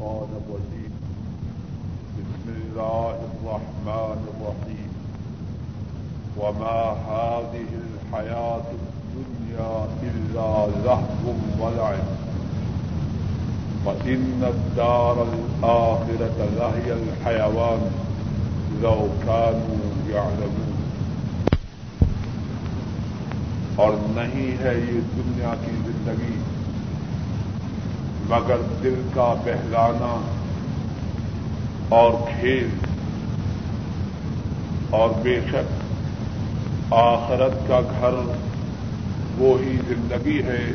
الشيطان الرجيم. بسم الله الرحمن الرحيم. وما هذه الحياة الدنيا إلا لهو ولعب. وإن الدار الآخرة لهي الحيوان. لو كانوا يعلمون. اور نہیں ہے یہ دنیا کی زندگی مگر دل کا بہلانا اور کھیل اور بے شک آخرت کا گھر وہی زندگی ہے۔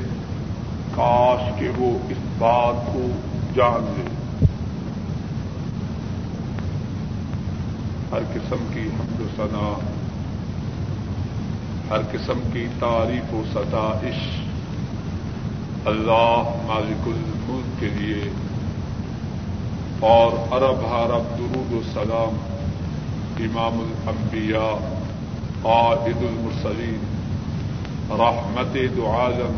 کاش کہ وہ اس بات کو جان لے۔ ہر قسم کی حمد و ثنا، ہر قسم کی تعریف و ستائش اللہ مالک الملک کے لیے اور عرب حرب درود و سلام امام الانبیاء عید المرسلین، رحمت دو عالم،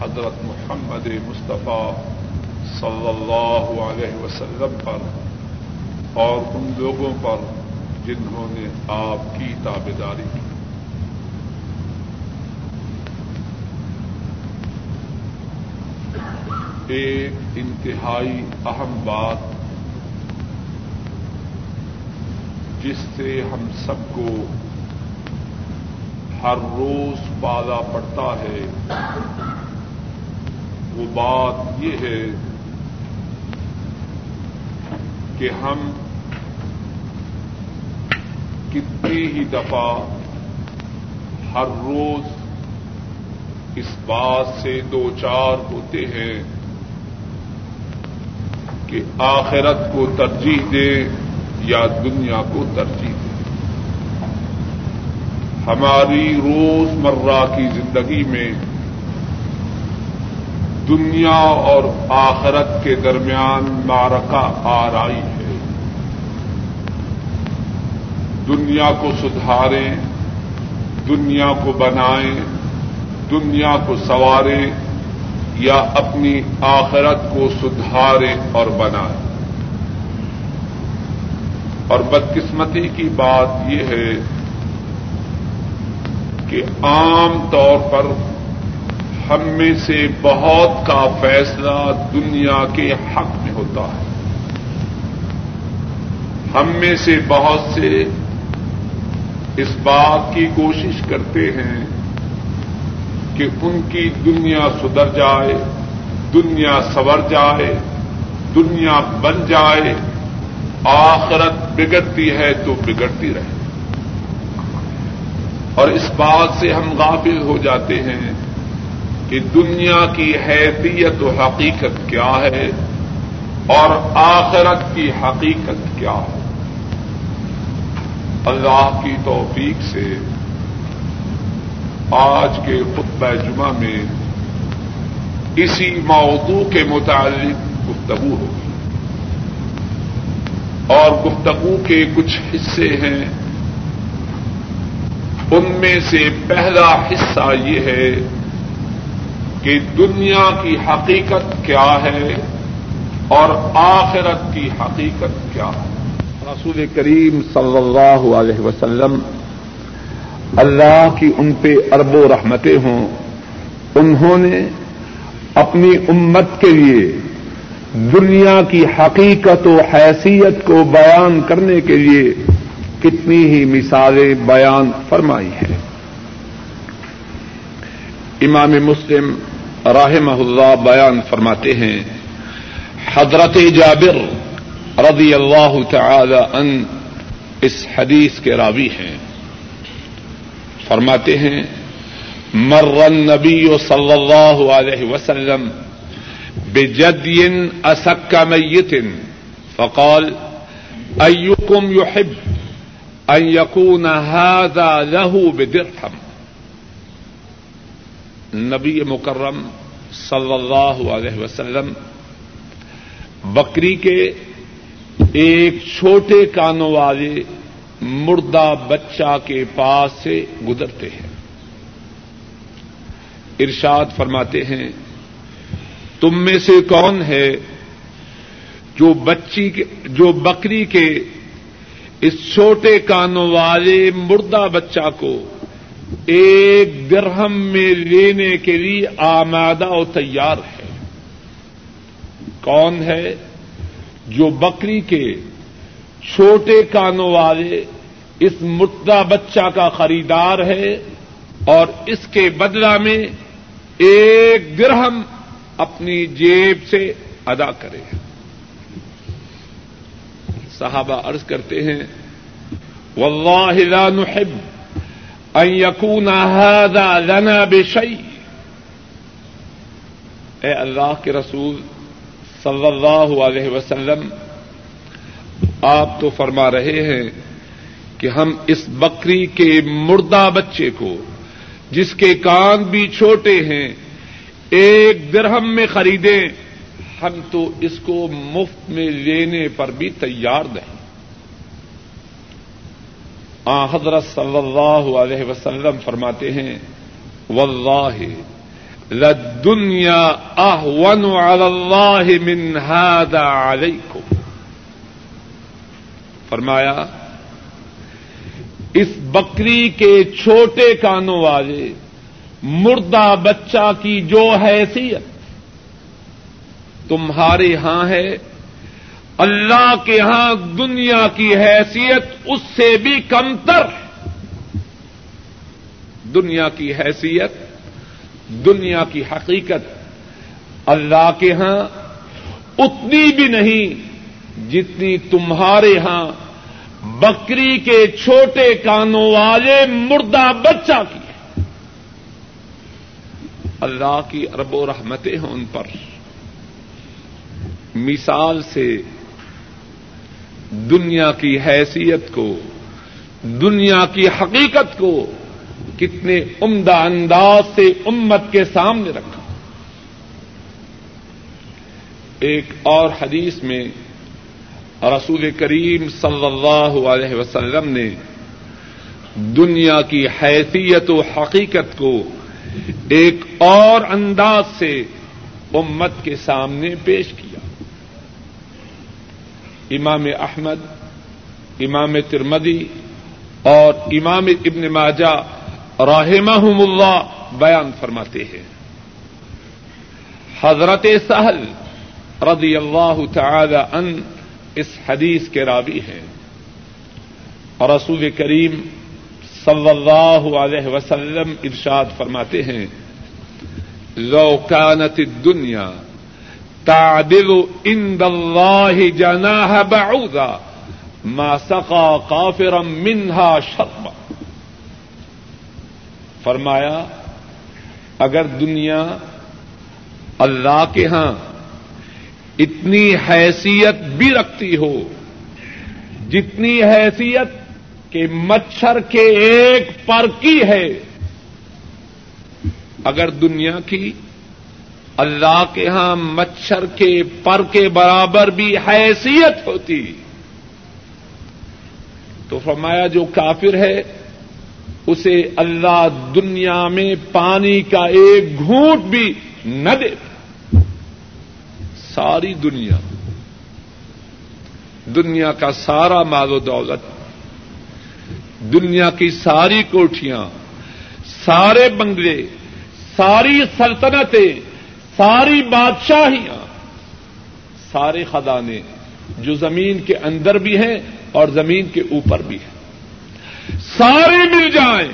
حضرت محمد مصطفیٰ صلی اللہ علیہ وسلم پر اور ان لوگوں پر جنہوں نے آپ کی تابے داری کی۔ ایک انتہائی اہم بات جس سے ہم سب کو ہر روز پالا پڑتا ہے، وہ بات یہ ہے کہ ہم کتنی ہی دفعہ ہر روز اس بات سے دو چار ہوتے ہیں کہ آخرت کو ترجیح دے یا دنیا کو ترجیح دے۔ ہماری روز مرہ کی زندگی میں دنیا اور آخرت کے درمیان مارکا آرائی ہے۔ دنیا کو سدھاریں، دنیا کو بنائیں، دنیا کو سنواریں یا اپنی آخرت کو سدھارے اور بنائے۔ اور بدقسمتی کی بات یہ ہے کہ عام طور پر ہم میں سے بہت کا فیصلہ دنیا کے حق میں ہوتا ہے۔ ہم میں سے بہت سے اس بات کی کوشش کرتے ہیں کہ ان کی دنیا سدھر جائے، دنیا سور جائے، دنیا بن جائے، آخرت بگڑتی ہے تو بگڑتی رہے۔ اور اس بات سے ہم غافل ہو جاتے ہیں کہ دنیا کی حیثیت و حقیقت کیا ہے اور آخرت کی حقیقت کیا ہے۔ اللہ کی توفیق سے آج کے خطبہ جمعہ میں اسی موضوع کے متعلق گفتگو ہوگی۔ اور گفتگو کے کچھ حصے ہیں۔ ان میں سے پہلا حصہ یہ ہے کہ دنیا کی حقیقت کیا ہے اور آخرت کی حقیقت کیا ہے۔ رسول کریم صلی اللہ علیہ وسلم اللہ کی ان پہ ارب و رحمتیں ہوں۔ انہوں نے اپنی امت کے لیے دنیا کی حقیقت و حیثیت کو بیان کرنے کے لیے کتنی ہی مثالیں بیان فرمائی ہیں۔ امام مسلم راہ اللہ بیان فرماتے ہیں، حضرت جابر رضی اللہ تعالی ان اس حدیث کے راوی ہیں۔ فرماتے ہیں، مر نبی صلی اللہ علیہ وسلم بجدین اسک میتن، فقال، ایکم یحب ان یکون هذا له بدرهم نبی مکرم صلی اللہ علیہ وسلم بکری کے ایک چھوٹے کانوں والے مردہ بچہ کے پاس سے گزرتے ہیں۔ ارشاد فرماتے ہیں، تم میں سے کون ہے جو بچی کے، جو بکری کے اس چھوٹے کانوں والے مردہ بچہ کو ایک درہم میں لینے کے لیے آمادہ و تیار ہے؟ کون ہے جو بکری کے چھوٹے کانوں والے اس مردہ بچہ کا خریدار ہے اور اس کے بدلہ میں ایک درہم اپنی جیب سے ادا کرے۔ صحابہ عرض کرتے ہیں، واللہ لا نحب ان يكون هذا لنا بشيء اے اللہ کے رسول صلی اللہ علیہ وسلم آپ تو فرما رہے ہیں کہ ہم اس بکری کے مردہ بچے کو، جس کے کان بھی چھوٹے ہیں، ایک درہم میں خریدیں، ہم تو اس کو مفت میں لینے پر بھی تیار نہیں۔ آ، حضرت صلی اللہ علیہ وسلم فرماتے ہیں، واللہ لدنیا اہون علی اللہ من هذا علیکم. فرمایا، اس بکری کے چھوٹے کانوں والے مردہ بچہ کی جو حیثیت تمہارے ہاں ہے، اللہ کے ہاں دنیا کی حیثیت اس سے بھی کمتر دنیا کی حیثیت، دنیا کی حقیقت، اللہ کے ہاں اتنی بھی نہیں۔ جتنی تمہارے ہاں بکری کے چھوٹے کانوں والے مردہ بچہ کی اللہ کی ارب و رحمتیں ہیں ان پر۔ مثال سے دنیا کی حیثیت کو، دنیا کی حقیقت کو کتنے عمدہ انداز سے امت کے سامنے رکھا۔ ایک اور حدیث میں رسول کریم صلی اللہ علیہ وسلم نے دنیا کی حیثیت و حقیقت کو ایک اور انداز سے امت کے سامنے پیش کیا۔ امام احمد، امام ترمدی اور امام ابن ماجہ رحمہم اللہ بیان فرماتے ہیں۔ حضرت سہل رضی اللہ تعالی ان اس حدیث کے راوی ہیں۔ اور رسول کریم صلی اللہ علیہ وسلم ارشاد فرماتے ہیں، لو كانت الدنيا تعدل عند الله جناح بعوضا ما سقى کافرا منها شربا. فرمایا، اگر دنیا اللہ کے ہاں اتنی حیثیت بھی رکھتی ہو۔ جتنی حیثیت کہ مچھر کے ایک پر کی ہے۔ اگر دنیا کی اللہ کے ہاں مچھر کے پر کے برابر بھی حیثیت ہوتی، تو فرمایا جو کافر ہے، اسے اللہ دنیا میں پانی کا ایک گھونٹ بھی نہ دے۔ ساری دنیا۔ دنیا کا سارا مال و دولت، دنیا کی ساری کوٹیاں سارے بنگلے، ساری سلطنتیں، ساری بادشاہیاں، سارے خدانے جو زمین کے اندر بھی ہیں اور زمین کے اوپر بھی ہیں۔ سارے مل جائیں۔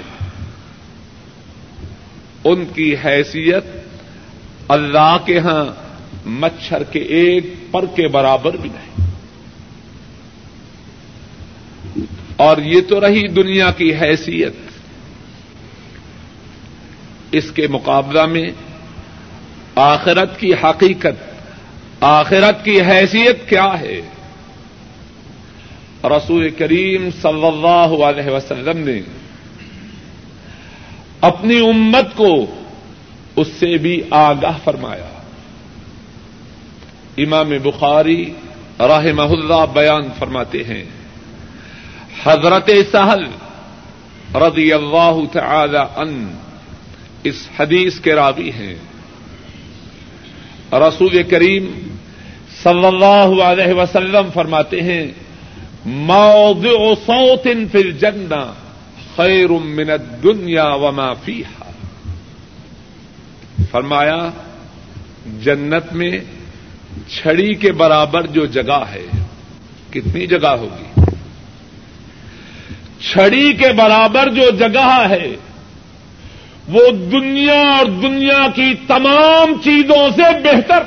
ان کی حیثیت اللہ کے ہاں مچھر کے ایک پر کے برابر بھی نہیں۔ اور یہ تو رہی دنیا کی حیثیت۔ اس کے مقابلہ میں آخرت کی حقیقت، آخرت کی حیثیت کیا ہے؟ رسول کریم صلی اللہ علیہ وسلم نے اپنی امت کو اس سے بھی آگاہ فرمایا۔ امام بخاری راہ اللہ بیان فرماتے ہیں۔ حضرت سہل رضی اللہ تعالی ان اس حدیث کے راوی ہیں۔ رسول کریم صلی اللہ علیہ وسلم فرماتے ہیں، موضع صوت فی الجنہ خیر من الدنیا وما فیہا فرمایا، جنت میں چھڑی کے برابر جو جگہ ہے، کتنی جگہ ہوگی؟ چھڑی کے برابر جو جگہ ہے، وہ دنیا اور دنیا کی تمام چیزوں سے بہتر۔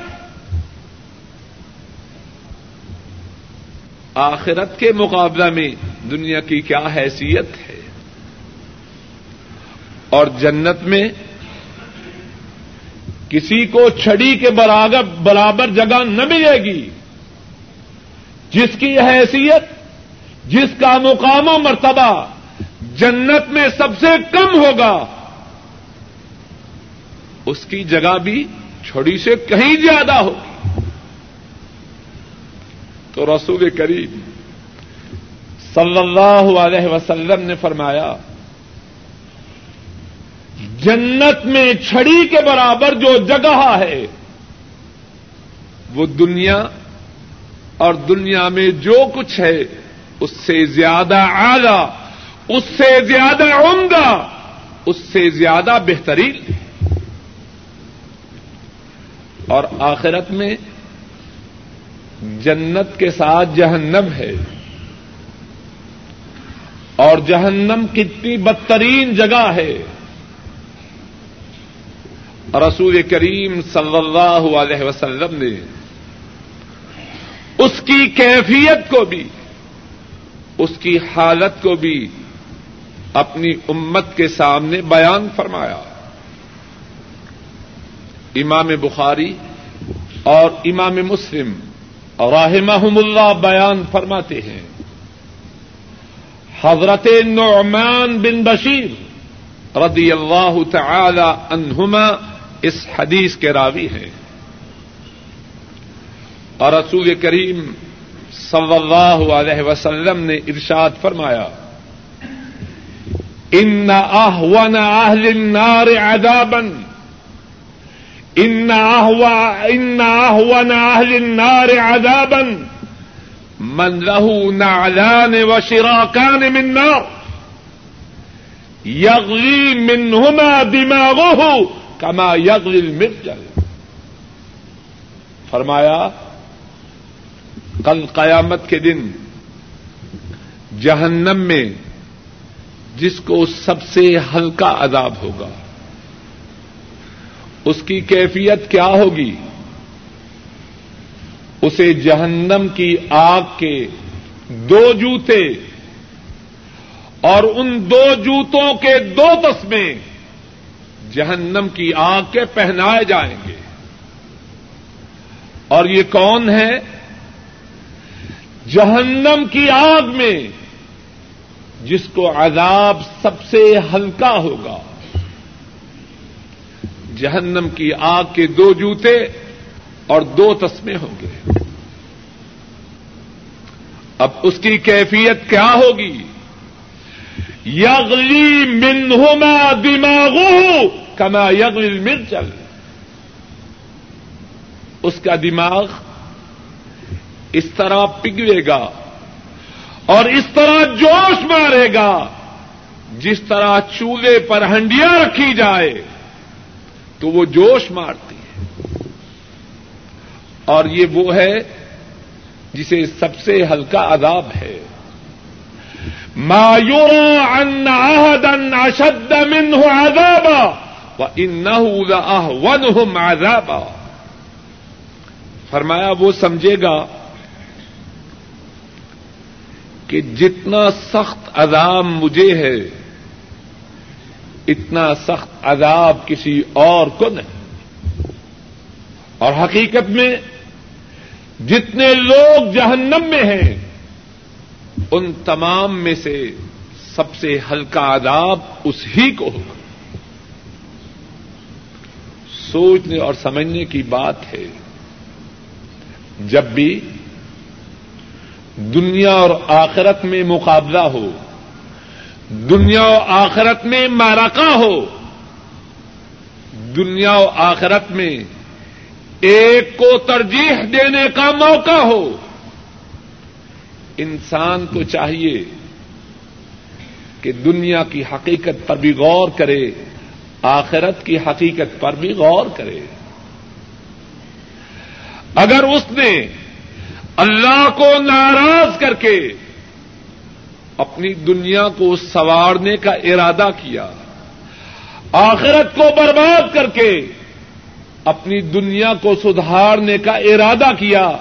آخرت کے مقابلہ میں دنیا کی کیا حیثیت ہے؟ اور جنت میں کسی کو چھڑی کے برابر جگہ نہ ملے گی، جس کی حیثیت جس کا مقام و مرتبہ جنت میں سب سے کم ہوگا، اس کی جگہ بھی چھڑی سے کہیں زیادہ ہوگی۔ تو رسول کریم صلی اللہ علیہ وسلم نے فرمایا، جنت میں چھڑی کے برابر جو جگہ ہے، وہ دنیا اور دنیا میں جو کچھ ہے اس سے زیادہ اعلی، اس سے زیادہ عمدہ، اس سے زیادہ بہترین۔ اور آخرت میں جنت کے ساتھ جہنم ہے۔ اور جہنم کتنی بدترین جگہ ہے۔ رسول کریم صلی اللہ علیہ وسلم نے اس کی کیفیت کو بھی اس کی حالت کو بھی اپنی امت کے سامنے بیان فرمایا۔ امام بخاری اور امام مسلم راہمحم اللہ بیان فرماتے ہیں۔ حضرت نعمان بن بشیر رضی اللہ تعالی عنہما اس حدیث کے راوی ہیں۔ اور رسول کریم صلی اللہ علیہ وسلم نے ارشاد فرمایا ان احون اہل النار عذابا. ان ان احون اہل النار عذابا. من له نعلان وشراكان من نار يغلي منهما دماغه كما يغلي المرجل. فرمایا کل قیامت کے دن جہنم میں جس کو سب سے ہلکا عذاب ہوگا، اس کی کیفیت کیا ہوگی؟ اسے جہنم کی آگ کے دو جوتے اور ان دو جوتوں کے دو تسمے جہنم کی آگ کے پہنائے جائیں گے۔ اور یہ کون ہے؟ جہنم کی آگ میں جس کو عذاب سب سے ہلکا ہوگا۔ جہنم کی آگ کے دو جوتے اور دو تسمے ہوں گے۔ اب اس کی کیفیت کیا ہوگی؟ یغلی منہما دماغو کما یغلی مرچل اس کا دماغ اس طرح پگلے گا اور اس طرح جوش مارے گا جس طرح چولہے پر ہنڈیاں رکھی جائے، تو وہ جوش مارتی ہے۔ اور یہ وہ ہے جسے سب سے ہلکا عذاب ہے۔ مایور ان آہدن اشد من ہو آزابا و ان ون ہو فرمایا، وہ سمجھے گا کہ جتنا سخت عذاب مجھے ہے، اتنا سخت عذاب کسی اور کو نہیں۔ اور حقیقت میں جتنے لوگ جہنم میں ہیں، ان تمام میں سے سب سے ہلکا عذاب اس ہی کو ہوگا۔ سوچنے اور سمجھنے کی بات ہے، جب بھی دنیا اور آخرت میں مقابلہ ہو، دنیا و آخرت میں مارکا ہو، دنیا و آخرت میں ایک کو ترجیح دینے کا موقع ہو۔ انسان کو چاہیے کہ دنیا کی حقیقت پر بھی غور کرے، آخرت کی حقیقت پر بھی غور کرے۔ اگر اس نے اللہ کو ناراض کر کے اپنی دنیا کو سوارنے کا ارادہ کیا، آخرت کو برباد کر کے اپنی دنیا کو سدھارنے کا ارادہ کیا۔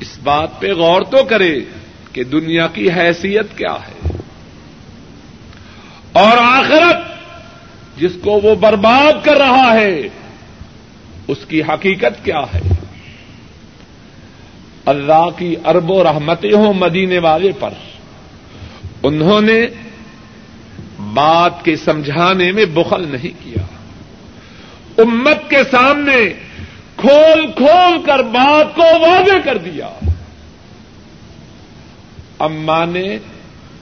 اس بات پہ غور تو کرے کہ دنیا کی حیثیت کیا ہے۔ اور آخرت جس کو وہ برباد کر رہا ہے، اس کی حقیقت کیا ہے۔ اللہ کی ارب و رحمتیں ہوں مدینے والے پر۔ انہوں نے بات کے سمجھانے میں بخل نہیں کیا۔ امت کے سامنے کھول کھول کر بات کو واضح کر دیا۔ اب مانے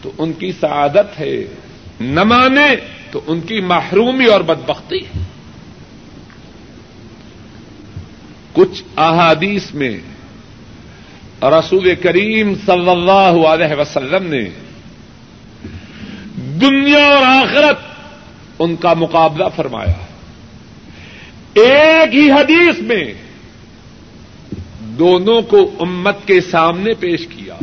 تو ان کی سعادت ہے، نہ مانے تو ان کی محرومی اور بدبختی ہے۔ کچھ احادیث میں رسول کریم صلی اللہ علیہ وسلم نے دنیا اور آخرت ان کا مقابلہ فرمایا۔ ایک ہی حدیث میں دونوں کو امت کے سامنے پیش کیا۔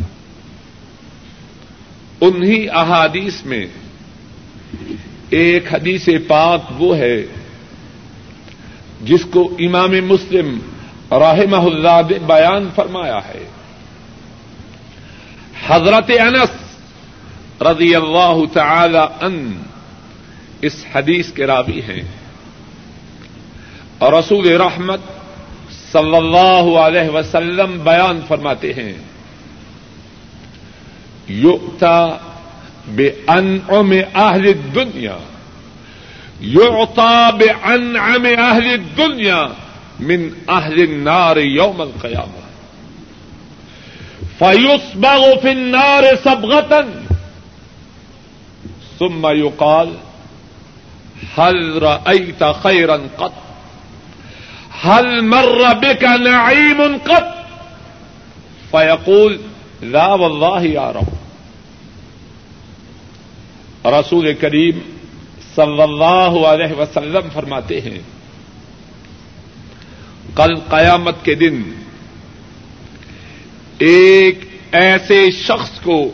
انہی احادیث میں ایک حدیث پاک وہ ہے جس کو امام مسلم رحمہ اللہ نے بیان فرمایا ہے۔ حضرت انس رضی اللہ تعالی ان اس حدیث کے راوی ہیں۔ اور رسول رحمت صلی اللہ علیہ وسلم بیان فرماتے ہیں۔ یوتا بے ان میں اہل دنیا یوتا بے ان اہل دنیا من اہل نار یوم القیامہ۔ فیوس باغ نار سب غتن ثم يقال هل رأيت خيرا قط هل مر بك نعيم قط فيقول لا والله يا رب رسول کریم صلی اللہ علیہ وسلم فرماتے ہیں، کل قیامت کے دن ایک ایسے شخص کو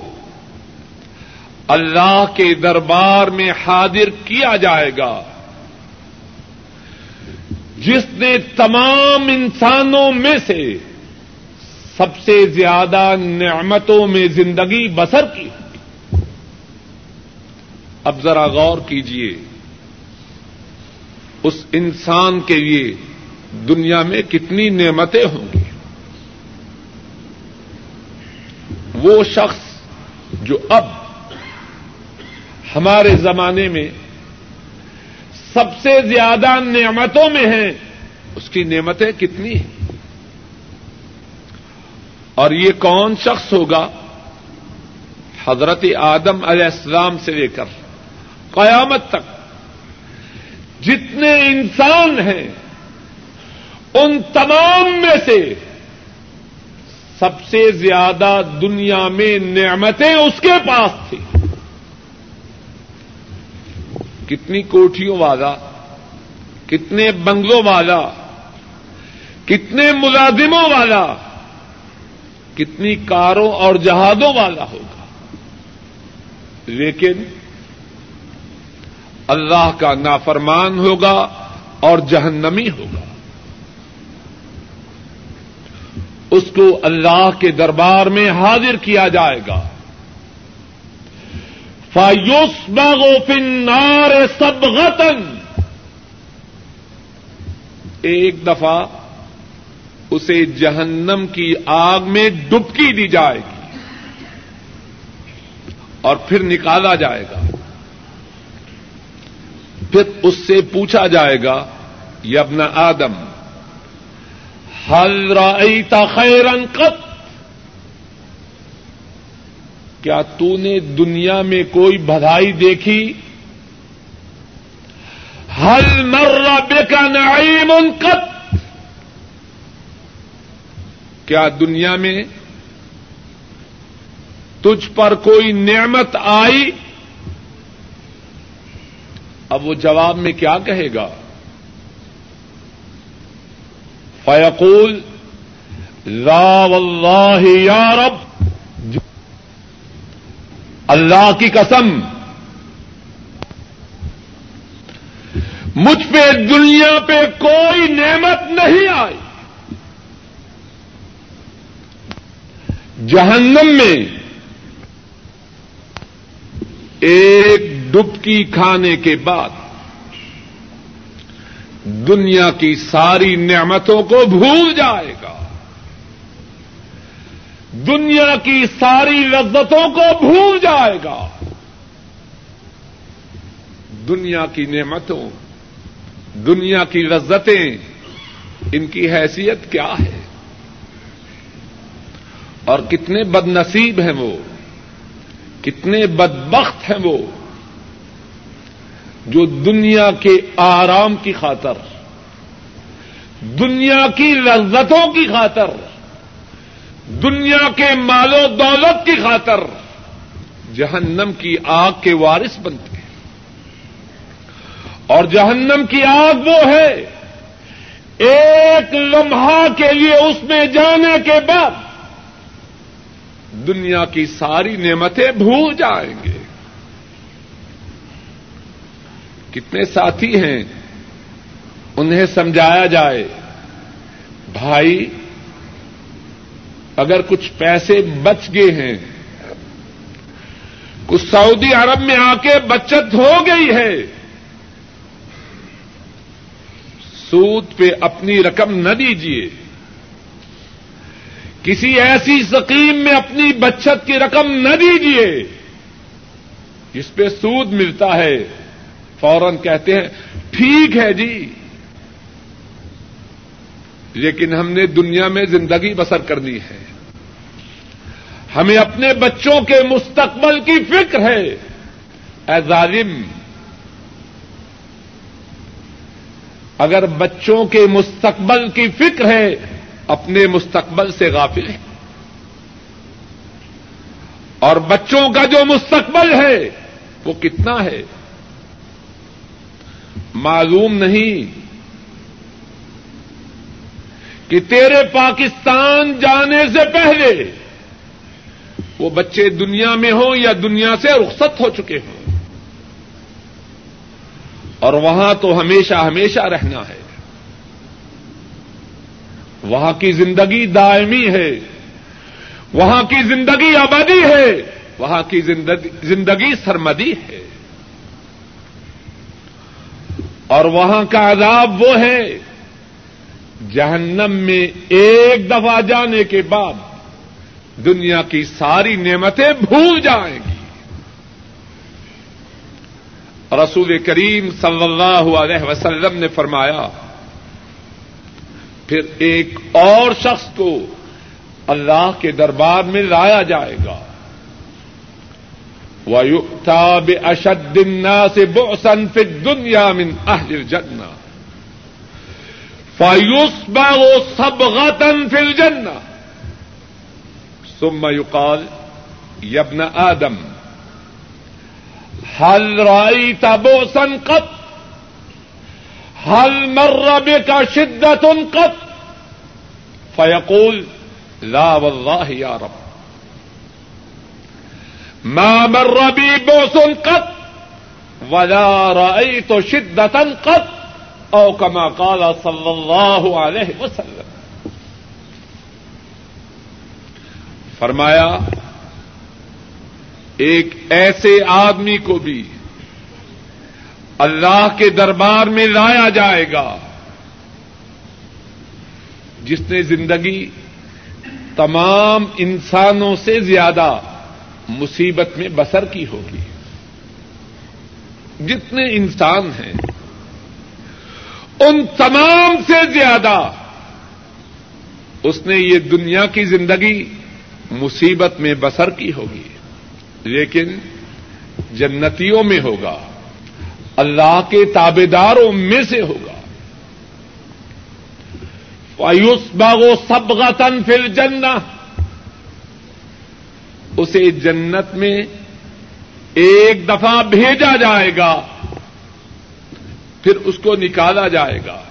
اللہ کے دربار میں حاضر کیا جائے گا جس نے تمام انسانوں میں سے سب سے زیادہ نعمتوں میں زندگی بسر کی اب ذرا غور کیجیے اس انسان کے لیے دنیا میں کتنی نعمتیں ہوں گی وہ شخص جو اب ہمارے زمانے میں سب سے زیادہ نعمتوں میں ہیں، اس کی نعمتیں کتنی ہیں؟ اور یہ کون شخص ہوگا؟ حضرت آدم علیہ السلام سے لے کر قیامت تک جتنے انسان ہیں، ان تمام میں سے سب سے زیادہ دنیا میں نعمتیں اس کے پاس تھیں۔ کتنی کوٹھیوں والا، کتنے بنگلوں والا، کتنے ملازموں والا، کتنی کاروں اور جہازوں والا ہوگا۔ لیکن اللہ کا نافرمان ہوگا اور جہنمی ہوگا۔ اس کو اللہ کے دربار میں حاضر کیا جائے گا۔ فایوس باغو فن نار سب ایک دفعہ اسے جہنم کی آگ میں ڈبکی دی جائے گی اور پھر نکالا جائے گا۔ پھر اس سے پوچھا جائے گا یبن آدم؟ حل رأیت خیرن قط؟ کیا تو نے دنیا میں کوئی بدھائی دیکھی؟ حل مر بے کا نعیم قط؟ کیا دنیا میں تجھ پر کوئی نعمت آئی؟ اب وہ جواب میں کیا کہے گا؟ فیقول لا واللہ یا رب، اللہ کی قسم، مجھ پہ دنیا پہ کوئی نعمت نہیں آئی۔ جہنم میں ایک ڈبکی کھانے کے بعد دنیا کی ساری نعمتوں کو بھول جائے گا۔ دنیا کی ساری لذتوں کو بھول جائے گا۔ دنیا کی نعمتوں، دنیا کی لذتیں، ان کی حیثیت کیا ہے؟ اور کتنے بد نصیب ہیں وہ، کتنے بدبخت ہیں وہ۔ جو دنیا کے آرام کی خاطر، دنیا کی لذتوں کی خاطر، دنیا کے مال و دولت کی خاطر جہنم کی آگ کے وارث بنتے ہیں۔ اور جہنم کی آگ وہ ہے، ایک لمحہ کے لیے اس میں جانے کے بعد دنیا کی ساری نعمتیں بھول جائیں گے۔ کتنے ساتھی ہیں، انہیں سمجھایا جائے۔ بھائی، اگر کچھ پیسے بچ گئے ہیں، کچھ سعودی عرب میں آ کے بچت ہو گئی ہے۔ سود پہ اپنی رقم نہ دیجیے کسی ایسی سکیم میں اپنی بچت کی رقم نہ دیجیے جس پہ سود ملتا ہے۔ فوراً کہتے ہیں، ٹھیک ہے جی۔ لیکن ہم نے دنیا میں زندگی بسر کرنی ہے۔ ہمیں اپنے بچوں کے مستقبل کی فکر ہے۔ اے ظالم، اگر بچوں کے مستقبل کی فکر ہے، اپنے مستقبل سے غافل ہے اور بچوں کا جو مستقبل ہے، وہ کتنا ہے؟ معلوم نہیں کہ تیرے پاکستان جانے سے پہلے وہ بچے دنیا میں ہوں یا دنیا سے رخصت ہو چکے ہوں۔ اور وہاں تو ہمیشہ ہمیشہ رہنا ہے۔ وہاں کی زندگی دائمی ہے۔ وہاں کی زندگی آبادی ہے۔ وہاں کی زندگی سرمدی ہے۔ اور وہاں کا عذاب وہ ہے، جہنم میں ایک دفعہ جانے کے بعد دنیا کی ساری نعمتیں بھول جائیں گی۔ رسول کریم صلی اللہ علیہ وسلم نے فرمایا، پھر ایک اور شخص کو اللہ کے دربار میں لایا جائے گا۔ وَيُؤْتَى بِأَشَدِّ النَّاسِ بُعْسًا فِي الدُّنْيَا مِنْ أَهْلِ الْجَنَّةِ. فَيُصْبَغُ صَبْغَةً فِي الْجَنَّةِ. ثم يقال يا ابن آدم، هل رأيت بؤسا قط؟ هل مر بك شدة قط؟ فيقول، لا والله يا رب. ما مر بي بؤس قط ولا رأيت شدة قط أو كما قال صلى الله عليه وسلم. فرمایا، ایک ایسے آدمی کو بھی اللہ کے دربار میں لایا جائے گا جس نے زندگی تمام انسانوں سے زیادہ مصیبت میں بسر کی ہوگی۔ جتنے انسان ہیں، ان تمام سے زیادہ اس نے یہ دنیا کی زندگی مصیبت میں بسر کی ہوگی۔ لیکن جنتیوں میں ہوگا، اللہ کے تابے داروں میں سے ہوگا۔ وایوس باغو سب غتن فل اسے جنت میں ایک دفعہ بھیجا جائے گا، پھر اس کو نکالا جائے گا۔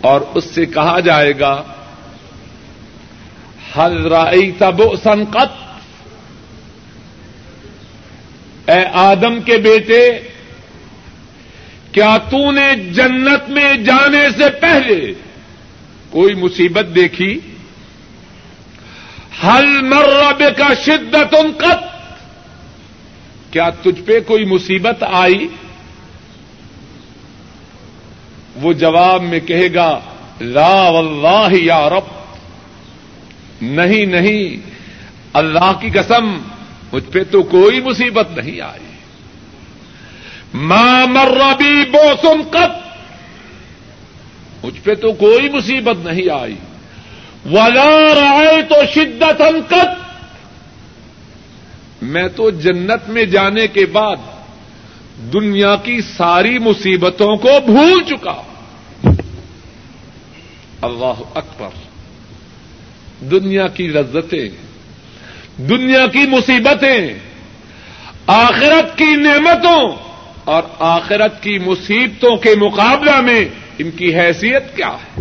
اور اس سے کہا جائے گا ہر رائی تب سنکت اے آدم کے بیٹے، کیا تو نے جنت میں جانے سے پہلے کوئی مصیبت دیکھی؟ ہل مرب کا شدت ان کیا تجھ پہ کوئی مصیبت آئی؟ وہ جواب میں کہے گا، لا واللہ یا رب۔ نہیں نہیں، اللہ کی قسم، مجھ پہ تو کوئی مصیبت نہیں آئی۔ ماں مربی بوسم کب مجھ پہ تو کوئی مصیبت نہیں آئی۔ ولا رائے تو شدت کب میں تو جنت میں جانے کے بعد دنیا کی ساری مصیبتوں کو بھول چکا۔ اللہ اکبر۔ دنیا کی لذتیں، دنیا کی مصیبتیں، آخرت کی نعمتوں اور آخرت کی مصیبتوں کے مقابلہ میں ان کی حیثیت کیا ہے؟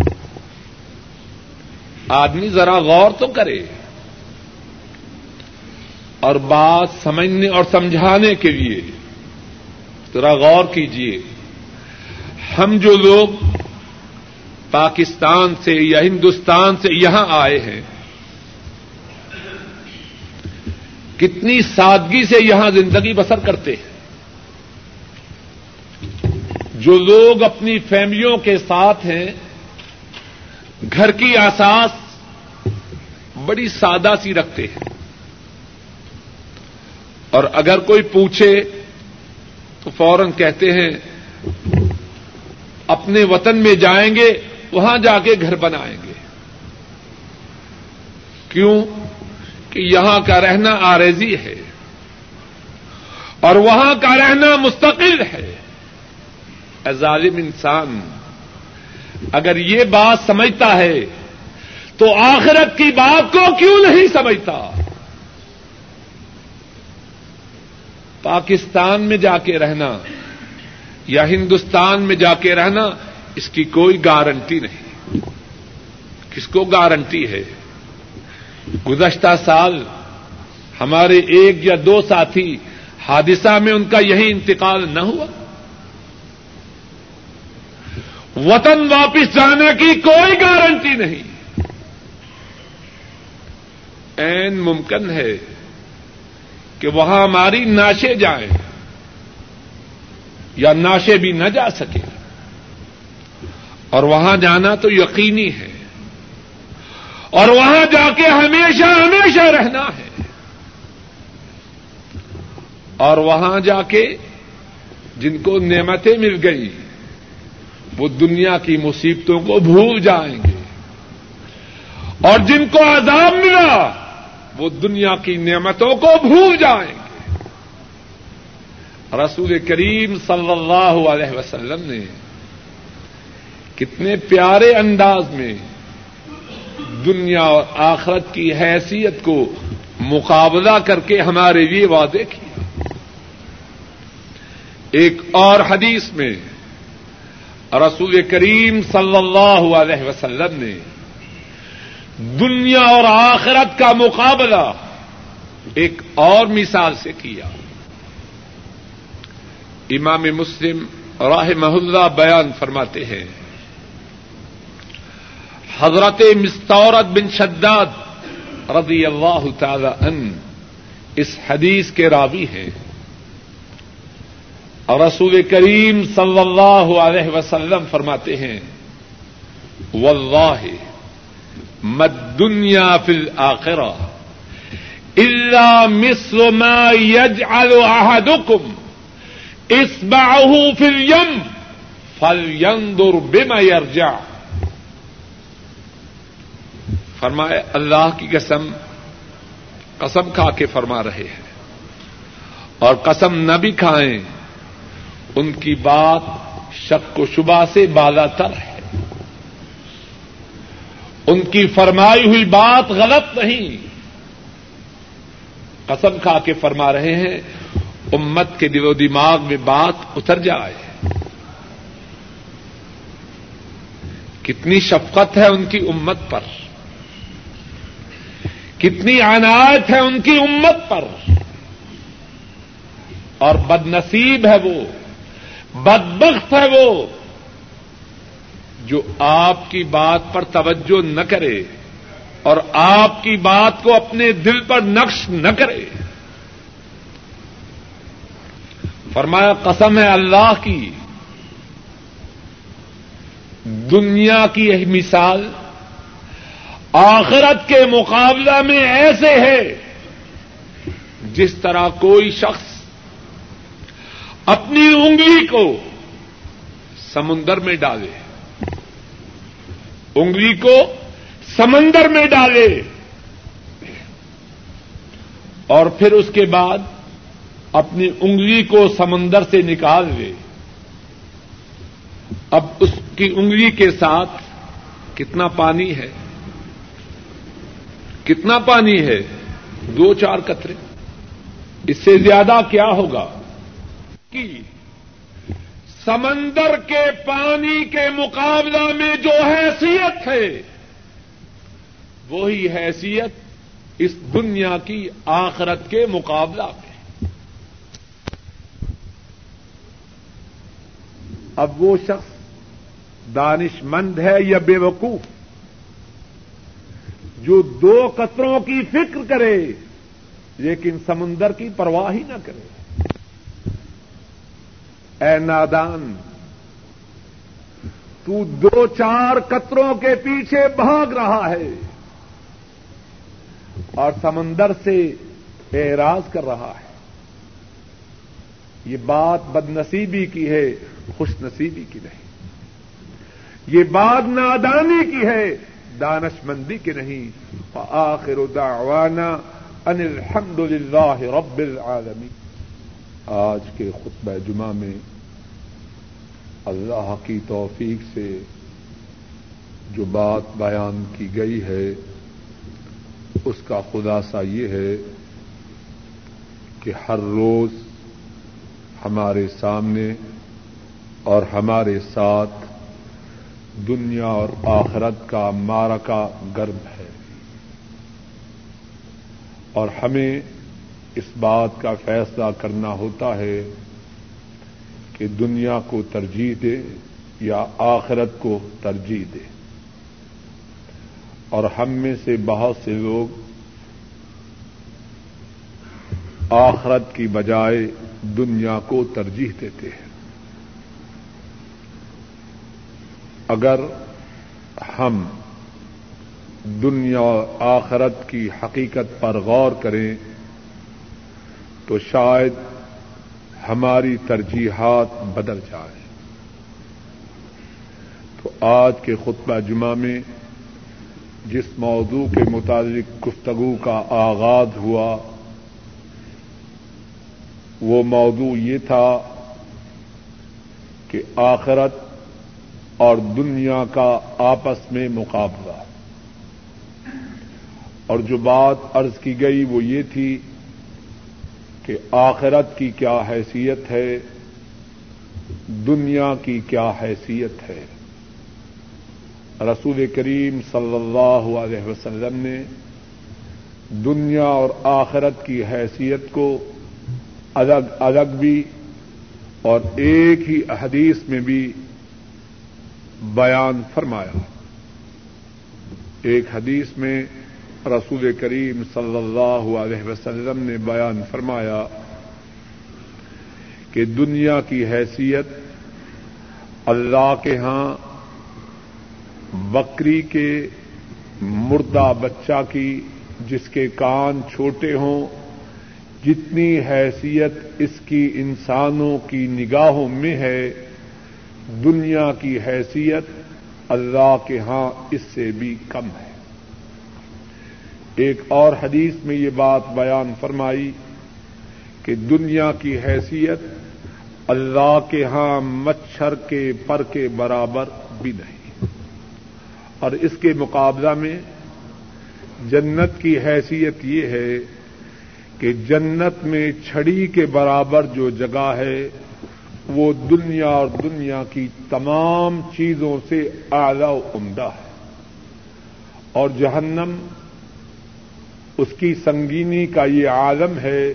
آدمی ذرا غور تو کرے اور بات سمجھنے اور سمجھانے کے لیے ذرا غور کیجیے ہم جو لوگ پاکستان سے یا ہندوستان سے یہاں آئے ہیں، کتنی سادگی سے یہاں زندگی بسر کرتے ہیں۔ جو لوگ اپنی فیملیوں کے ساتھ ہیں، گھر کی آساس بڑی سادہ سی رکھتے ہیں۔ اور اگر کوئی پوچھے تو فوراً کہتے ہیں، اپنے وطن میں جائیں گے، وہاں جا کے گھر بنائیں گے۔ کیوں؟ کہ یہاں کا رہنا آریزی ہے۔ اور وہاں کا رہنا مستقل ہے۔ ظالم انسان، اگر یہ بات سمجھتا ہے تو آخرت کی بات کو کیوں نہیں سمجھتا؟ پاکستان میں جا کے رہنا یا ہندوستان میں جا کے رہنا اس کی کوئی گارنٹی نہیں۔ کس کو گارنٹی ہے؟ گزشتہ سال ہمارے ایک یا دو ساتھی حادثہ میں ان کا یہی انتقال نہ ہوا۔ وطن واپس جانے کی کوئی گارنٹی نہیں۔ این ممکن ہے کہ وہاں ہماری ناشے جائیں یا ناشے بھی نہ جا سکے اور وہاں جانا تو یقینی ہے۔ اور وہاں جا کے ہمیشہ ہمیشہ رہنا ہے۔ اور وہاں جا کے جن کو نعمتیں مل گئی وہ دنیا کی مصیبتوں کو بھول جائیں گے۔ اور جن کو عذاب ملا وہ دنیا کی نعمتوں کو بھول جائیں گے۔ رسول کریم صلی اللہ علیہ وسلم نے کتنے پیارے انداز میں دنیا اور آخرت کی حیثیت کو مقابلہ کر کے ہمارے لیے وعدے کیے ایک اور حدیث میں رسول کریم صلی اللہ علیہ وسلم نے دنیا اور آخرت کا مقابلہ ایک اور مثال سے کیا۔ امام مسلم راہ محلہ بیان فرماتے ہیں، حضرت مستورت بن شداد رضی اللہ تعالی ان اس حدیث کے راوی ہیں۔ اور رسول کریم صلی اللہ علیہ وسلم فرماتے ہیں، واللہ مد دنیا فل آخرا اللہ مصر ما یجعل احدکم اسبعه في اليم فلينظر بما يرجع فرمائے، اللہ کی قسم قسم کھا کے فرما رہے ہیں اور قسم نہ بھی کھائیں، ان کی بات شک و شبہ سے بالا تر ہے۔ ان کی فرمائی ہوئی بات غلط نہیں۔ قسم کھا کے فرما رہے ہیں، امت کے دل و دماغ میں بات اتر جائے۔ کتنی شفقت ہے ان کی امت پر۔ کتنی عنایت ہے ان کی امت پر۔ اور بد نصیب ہے وہ، بدبخت ہے وہ۔ جو آپ کی بات پر توجہ نہ کرے اور آپ کی بات کو اپنے دل پر نقش نہ کرے۔ فرمایا، قسم ہے اللہ کی۔ دنیا کی یہ مثال آخرت کے مقابلہ میں ایسے ہے جس طرح کوئی شخص اپنی انگلی کو سمندر میں ڈالے۔ انگلی کو سمندر میں ڈالے اور پھر اس کے بعد اپنی انگلی کو سمندر سے نکال لے۔ اب اس کی انگلی کے ساتھ کتنا پانی ہے؟ کتنا پانی ہے؟ دو چار قطرے۔ اس سے زیادہ کیا ہوگا؟ کہ سمندر کے پانی کے مقابلہ میں جو حیثیت ہے، وہی حیثیت اس دنیا کی آخرت کے مقابلہ میں۔ اب وہ شخص دانش مند ہے یا بے وقوف؟ جو دو قطروں کی فکر کرے، لیکن سمندر کی پرواہ ہی نہ کرے۔ اے نادان، تو دو چار قطروں کے پیچھے بھاگ رہا ہے اور سمندر سے اعراض کر رہا ہے۔ یہ بات بد نصیبی کی ہے، خوش نصیبی کی نہیں۔ یہ بات نادانی کی ہے، دانش مندی کی نہیں۔ آخر دعوانا ان الحمد للہ رب العالمین۔ آج کے خطبہ جمعہ میں اللہ کی توفیق سے جو بات بیان کی گئی ہے، اس کا خلاصہ یہ ہے کہ ہر روز ہمارے سامنے اور ہمارے ساتھ دنیا اور آخرت کا مارا کا گرب ہے۔ اور ہمیں اس بات کا فیصلہ کرنا ہوتا ہے کہ دنیا کو ترجیح دے یا آخرت کو ترجیح دے۔ اور ہم میں سے بہت سے لوگ آخرت کی بجائے دنیا کو ترجیح دیتے ہیں۔ اگر ہم دنیا آخرت کی حقیقت پر غور کریں تو شاید ہماری ترجیحات بدل جائیں۔ تو آج کے خطبہ جمعہ میں جس موضوع کے متعلق گفتگو کا آغاز ہوا، وہ موضوع یہ تھا کہ آخرت اور دنیا کا آپس میں مقابلہ۔ اور جو بات عرض کی گئی وہ یہ تھی کہ آخرت کی کیا حیثیت ہے؟ دنیا کی کیا حیثیت ہے؟ رسول کریم صلی اللہ علیہ وسلم نے دنیا اور آخرت کی حیثیت کو الگ الگ بھی اور ایک ہی حدیث میں بھی بیان فرمایا۔ ایک حدیث میں رسول کریم صلی اللہ علیہ وسلم نے بیان فرمایا کہ دنیا کی حیثیت اللہ کے ہاں بکری کے مردہ بچہ کی جس کے کان چھوٹے ہوں، جتنی حیثیت اس کی انسانوں کی نگاہوں میں ہے، دنیا کی حیثیت اللہ کے ہاں اس سے بھی کم ہے۔ ایک اور حدیث میں یہ بات بیان فرمائی کہ دنیا کی حیثیت اللہ کے ہاں مچھر کے پر کے برابر بھی نہیں۔ اور اس کے مقابلہ میں جنت کی حیثیت یہ ہے کہ جنت میں چھڑی کے برابر جو جگہ ہے، وہ دنیا اور دنیا کی تمام چیزوں سے اعلی و عمدہ ہے۔ اور جہنم اس کی سنگینی کا یہ عالم ہے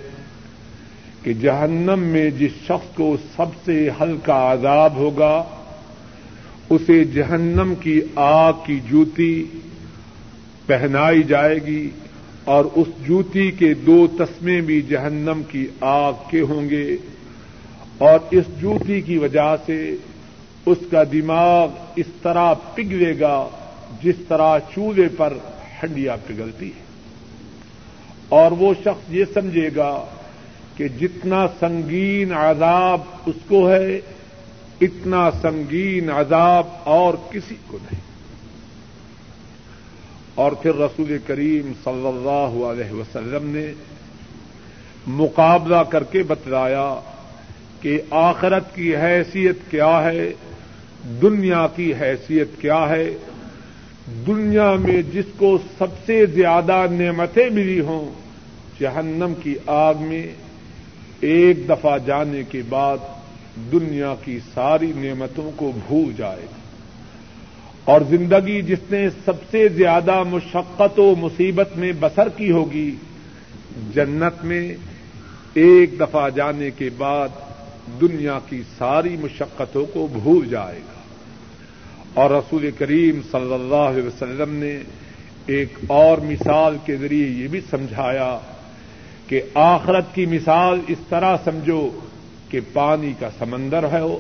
کہ جہنم میں جس شخص کو سب سے ہلکا عذاب ہوگا، اسے جہنم کی آگ کی جوتی پہنائی جائے گی اور اس جوتی کے دو تسمے بھی جہنم کی آگ کے ہوں گے اور اس جوتی کی وجہ سے اس کا دماغ اس طرح پگھلے گا جس طرح چولہے پر ہنڈیا پگھلتی ہے اور وہ شخص یہ سمجھے گا کہ جتنا سنگین عذاب اس کو ہے، اتنا سنگین عذاب اور کسی کو نہیں۔ اور پھر رسول کریم صلی اللہ علیہ وسلم نے مقابلہ کر کے بتلایا کہ آخرت کی حیثیت کیا ہے، دنیا کی حیثیت کیا ہے دنیا میں جس کو سب سے زیادہ نعمتیں ملی ہوں، جہنم کی آگ میں ایک دفعہ جانے کے بعد دنیا کی ساری نعمتوں کو بھول جائے گا۔ اور زندگی جس نے سب سے زیادہ مشقت و مصیبت میں بسر کی ہوگی، جنت میں ایک دفعہ جانے کے بعد دنیا کی ساری مشقتوں کو بھول جائے گا۔ اور رسول کریم صلی اللہ علیہ وسلم نے ایک اور مثال کے ذریعے یہ بھی سمجھایا کہ آخرت کی مثال اس طرح سمجھو کہ پانی کا سمندر ہے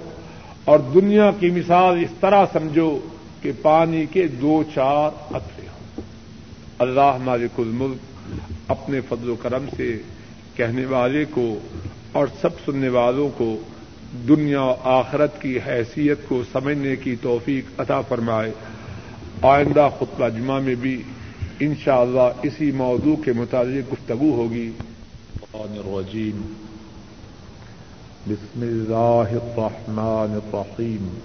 اور دنیا کی مثال اس طرح سمجھو کہ پانی کے دو چار قطرے ہوں۔ اللہ مالک الملک اپنے فضل و کرم سے کہنے والے کو اور سب سننے والوں کو دنیا و آخرت کی حیثیت کو سمجھنے کی توفیق عطا فرمائے۔ آئندہ خطبہ جمعہ میں بھی انشاءاللہ اسی موضوع کے متعلق گفتگو ہوگی۔ الرجیم بسم اللہ الرحمن الرحیم۔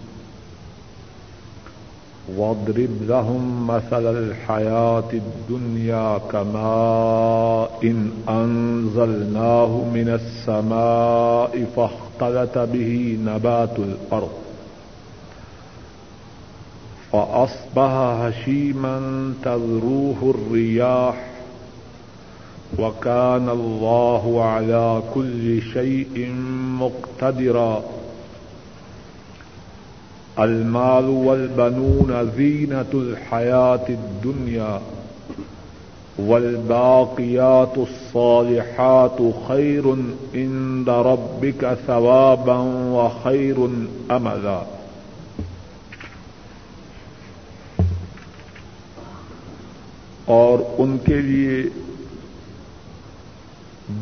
واضرب لهم مثل الحياة الدنيا كماء إن أنزلناه من السماء فاختلت به نبات الأرض. فأصبح هشيما تذروه الرياح، وكان الله على كل شيء مقتدرا. المال والبنون زينة الحياة الدنيا. والباقيات الصالحات خير عند ربك ثوابا وخير أملا. اور ان کے لیے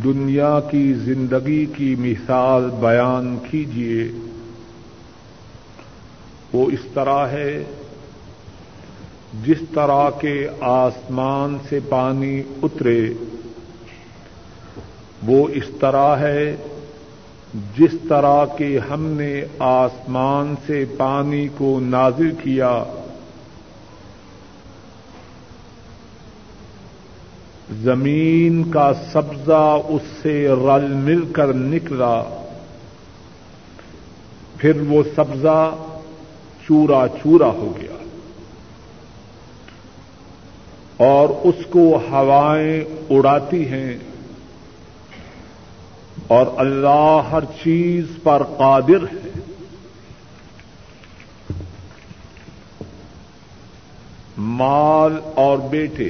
دنیا کی زندگی کی مثال بیان کیجیے وہ اس طرح ہے جس طرح کے آسمان سے پانی اترے، وہ اس طرح ہے جس طرح کے ہم نے آسمان سے پانی کو نازل کیا۔ زمین کا سبزہ اس سے رل مل کر نکلا، پھر وہ سبزہ چورا چورا ہو گیا۔ اور اس کو ہوائیں اڑاتی ہیں۔ اور اللہ ہر چیز پر قادر ہے۔ مال اور بیٹے،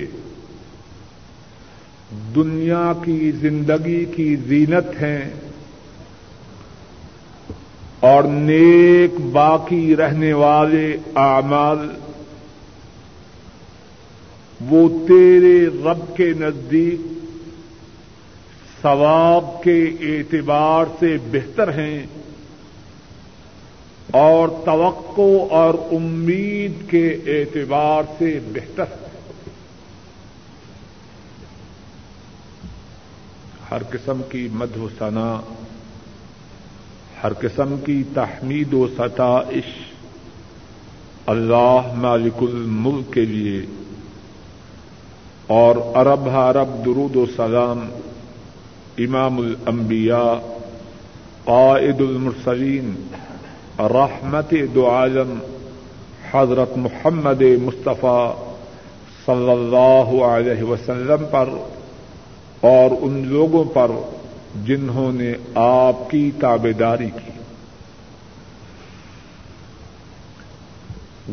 دنیا کی زندگی کی زینت ہیں۔ اور نیک باقی رہنے والے اعمال وہ تیرے رب کے نزدیک ثواب کے اعتبار سے بہتر ہیں اور توقع اور امید کے اعتبار سے بہتر ہیں۔ ہر قسم کی مدھ و ثنا، ہر قسم کی تحمید و ستائش اللہ مالک الملک کے لیے اور ارب عرب درود و سلام امام الانبیاء، قائد المرسلین، رحمت دو عالم، حضرت محمد مصطفیٰ صلی اللہ علیہ وسلم پر اور ان لوگوں پر جنہوں نے آپ کی تابے داری کی۔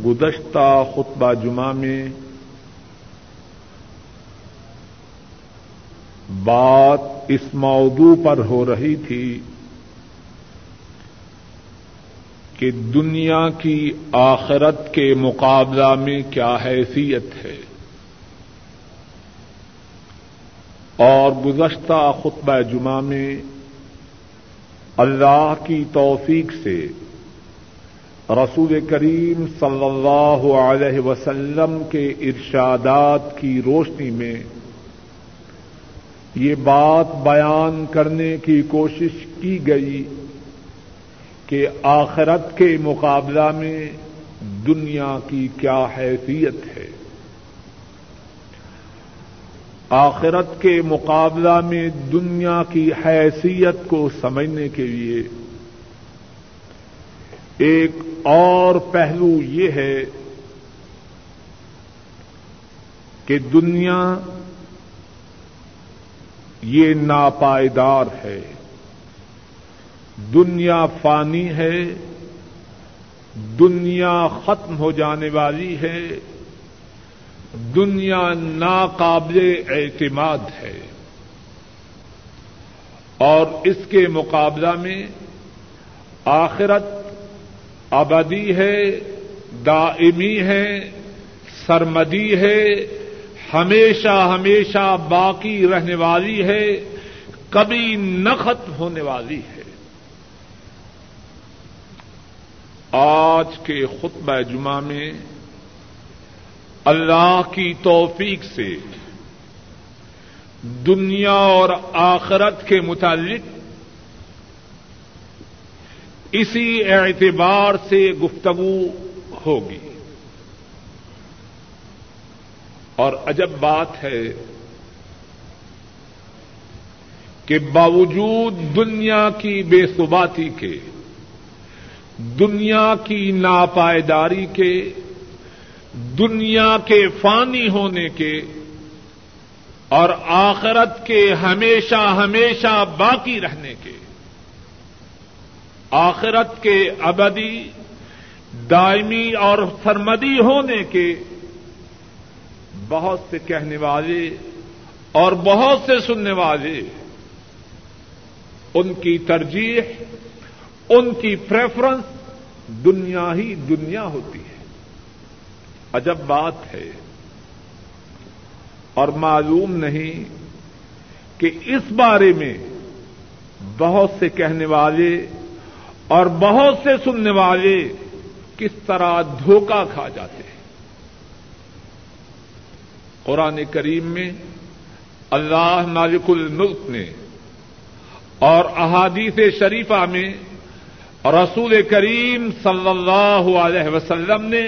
گزشتہ خطبہ جمعہ میں بات اس موضوع پر ہو رہی تھی کہ دنیا کی آخرت کے مقابلہ میں کیا حیثیت ہے۔ اور گزشتہ خطبہ جمعہ میں اللہ کی توفیق سے رسول کریم صلی اللہ علیہ وسلم کے ارشادات کی روشنی میں یہ بات بیان کرنے کی کوشش کی گئی کہ آخرت کے مقابلہ میں دنیا کی کیا حیثیت ہے۔ آخرت کے مقابلہ میں دنیا کی حیثیت کو سمجھنے کے لیے ایک اور پہلو یہ ہے کہ دنیا یہ ناپائیدار ہے۔ دنیا فانی ہے، دنیا ختم ہو جانے والی ہے، دنیا ناقابل اعتماد ہے۔ اور اس کے مقابلہ میں آخرت ابدی ہے، دائمی ہے، سرمدی ہے ہمیشہ ہمیشہ باقی رہنے والی ہے، کبھی نہ ختم ہونے والی ہے۔ آج کے خطبہ جمعہ میں اللہ کی توفیق سے دنیا اور آخرت کے متعلق اسی اعتبار سے گفتگو ہوگی۔ اور عجب بات ہے کہ باوجود دنیا کی بے ثباتی کے، دنیا کی ناپائیداری کے، دنیا کے فانی ہونے کے اور آخرت کے ہمیشہ ہمیشہ باقی رہنے کے، آخرت کے ابدی دائمی اور سرمدی ہونے کے بہت سے کہنے والے اور بہت سے سننے والے ان کی ترجیح، ان کی پریفرنس دنیا ہی دنیا ہوتی ہے۔ عجب بات ہے۔ اور معلوم نہیں کہ اس بارے میں بہت سے کہنے والے اور بہت سے سننے والے کس طرح دھوکہ کھا جاتے ہیں۔ قرآن کریم میں اللہ مالک الملک نے اور احادیث شریفہ میں رسول کریم صلی اللہ علیہ وسلم نے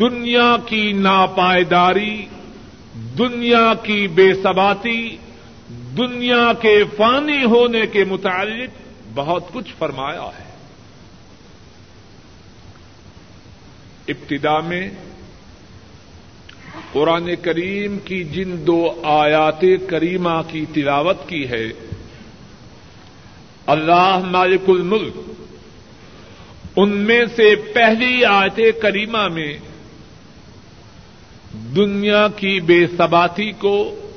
دنیا کی ناپائیداری، دنیا کی بے ثباتی، دنیا کے فانی ہونے کے متعلق بہت کچھ فرمایا ہے۔ ابتدا میں قرآن کریم کی جن دو آیات کریمہ کی تلاوت کی ہے۔ اللہ مالک الملک۔ ان میں سے پہلی آیت کریمہ میں دنیا کی بے ثباتی کو،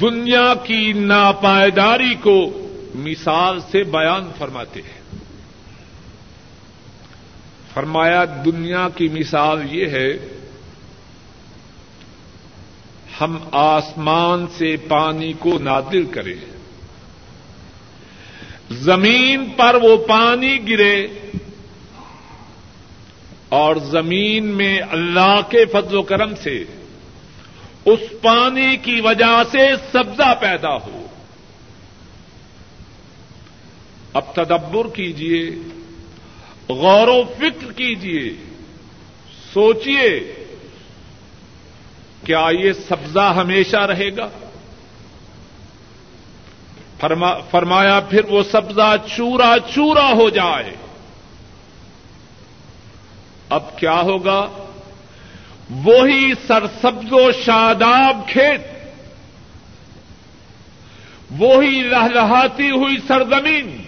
دنیا کی ناپائیداری کو مثال سے بیان فرماتے ہیں۔ فرمایا، دنیا کی مثال یہ ہے ہم آسمان سے پانی کو نادر کریں۔ زمین پر وہ پانی گرے اور زمین میں اللہ کے فضل و کرم سے اس پانی کی وجہ سے سبزہ پیدا ہو۔ اب تدبر کیجیے غور و فکر کیجیے سوچئے۔ کیا یہ سبزہ ہمیشہ رہے گا؟ فرمایا، پھر وہ سبزہ چورا چورا ہو جائے۔ اب کیا ہوگا؟ وہی سرسبز و شاداب کھیت۔ وہی لہلہاتی ہوئی سرزمین۔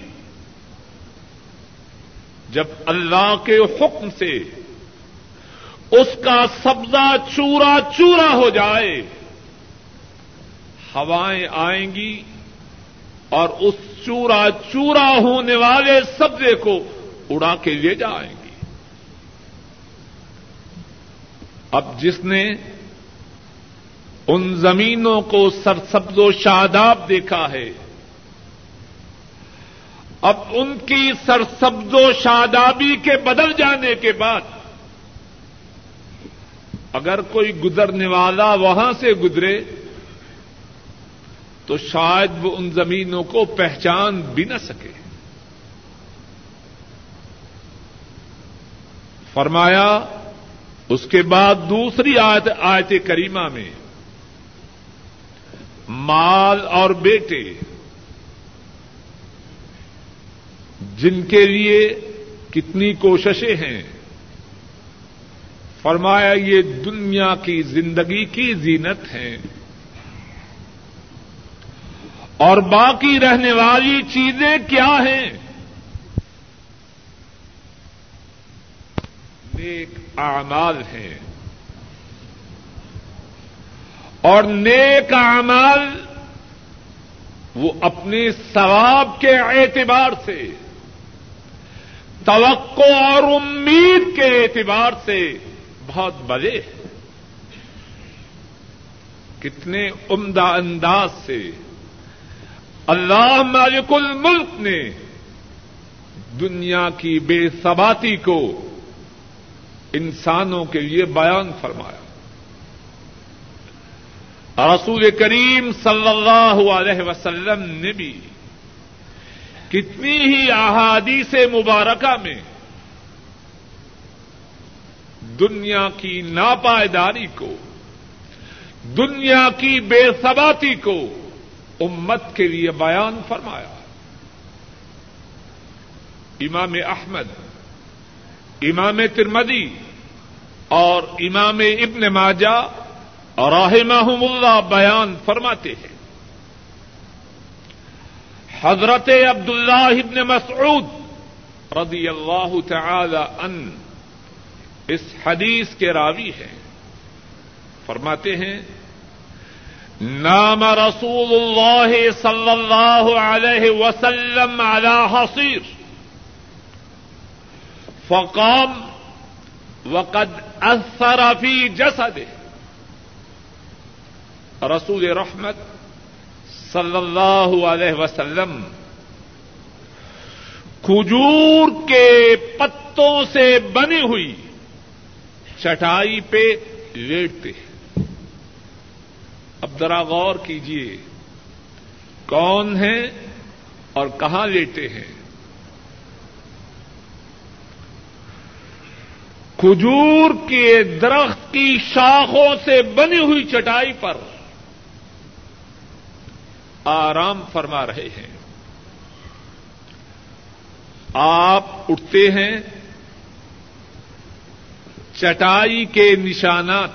جب اللہ کے حکم سے اس کا سبزہ چورا چورا ہو جائے۔ ہوائیں آئیں گی اور اس چورا چورا ہونے والے سبزے کو اڑا کے لے جائیں گی۔ اب جس نے ان زمینوں کو سرسبز و شاداب دیکھا ہے، اب ان کی سرسبز و شادابی کے بدل جانے کے بعد اگر کوئی گزرنے والا وہاں سے گزرے، تو شاید وہ ان زمینوں کو پہچان بھی نہ سکے۔ فرمایا، اس کے بعد دوسری آیت آیت کریمہ میں، مال اور بیٹے، جن کے لیے کتنی کوششیں ہیں فرمایا، یہ دنیا کی زندگی کی زینت ہے۔ اور باقی رہنے والی چیزیں کیا ہیں؟ نیک اعمال ہیں۔ اور نیک اعمال وہ اپنے ثواب کے اعتبار سے، توقع اور امید کے اعتبار سے بہت بڑے۔ کتنے عمدہ انداز سے۔ اللہ مالک الملک نے دنیا کی بے ثباتی کو انسانوں کے لیے بیان فرمایا۔ رسول کریم صلی اللہ علیہ وسلم نے بھی کتنی ہی احادیث مبارکہ میں دنیا کی ناپائیداری کو، دنیا کی بے ثباتی کو امت کے لیے بیان فرمایا۔ امام احمد، امام ترمدی اور امام ابن ماجہ رحمہم اللہ بیان فرماتے ہیں۔ حضرت عبد اللہ ابن مسعود رضی اللہ تعالی ان اس حدیث کے راوی ہیں۔ فرماتے ہیں، نام رسول اللہ صلی اللہ علیہ وسلم على حصیر۔ فقام، وقد اثر في جسده رسول رحمت صلی اللہ علیہ وسلم، کھجور کے پتوں سے بنی ہوئی چٹائی پہ لیٹتے اب ذرا غور کیجیے کون ہیں اور کہاں لیٹے ہیں؟ کھجور کے درخت کی شاخوں سے بنی ہوئی چٹائی پر آرام فرما رہے ہیں۔ آپ اٹھتے ہیں چٹائی کے نشانات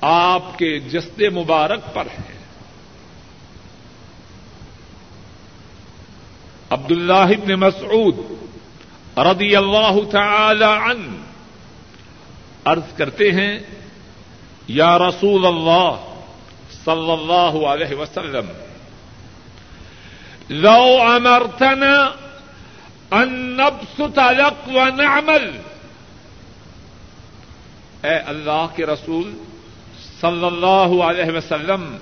آپ کے جسد مبارک پر ہیں۔ عبد اللہ ابن مسعود رضی اللہ تعالی عن عرض کرتے ہیں، یا رسول اللہ صلی اللہ علیہ وسلم، لو امرتنا ان نبسط لك ونعمل اے اللہ کے رسول صلی اللہ علیہ وسلم،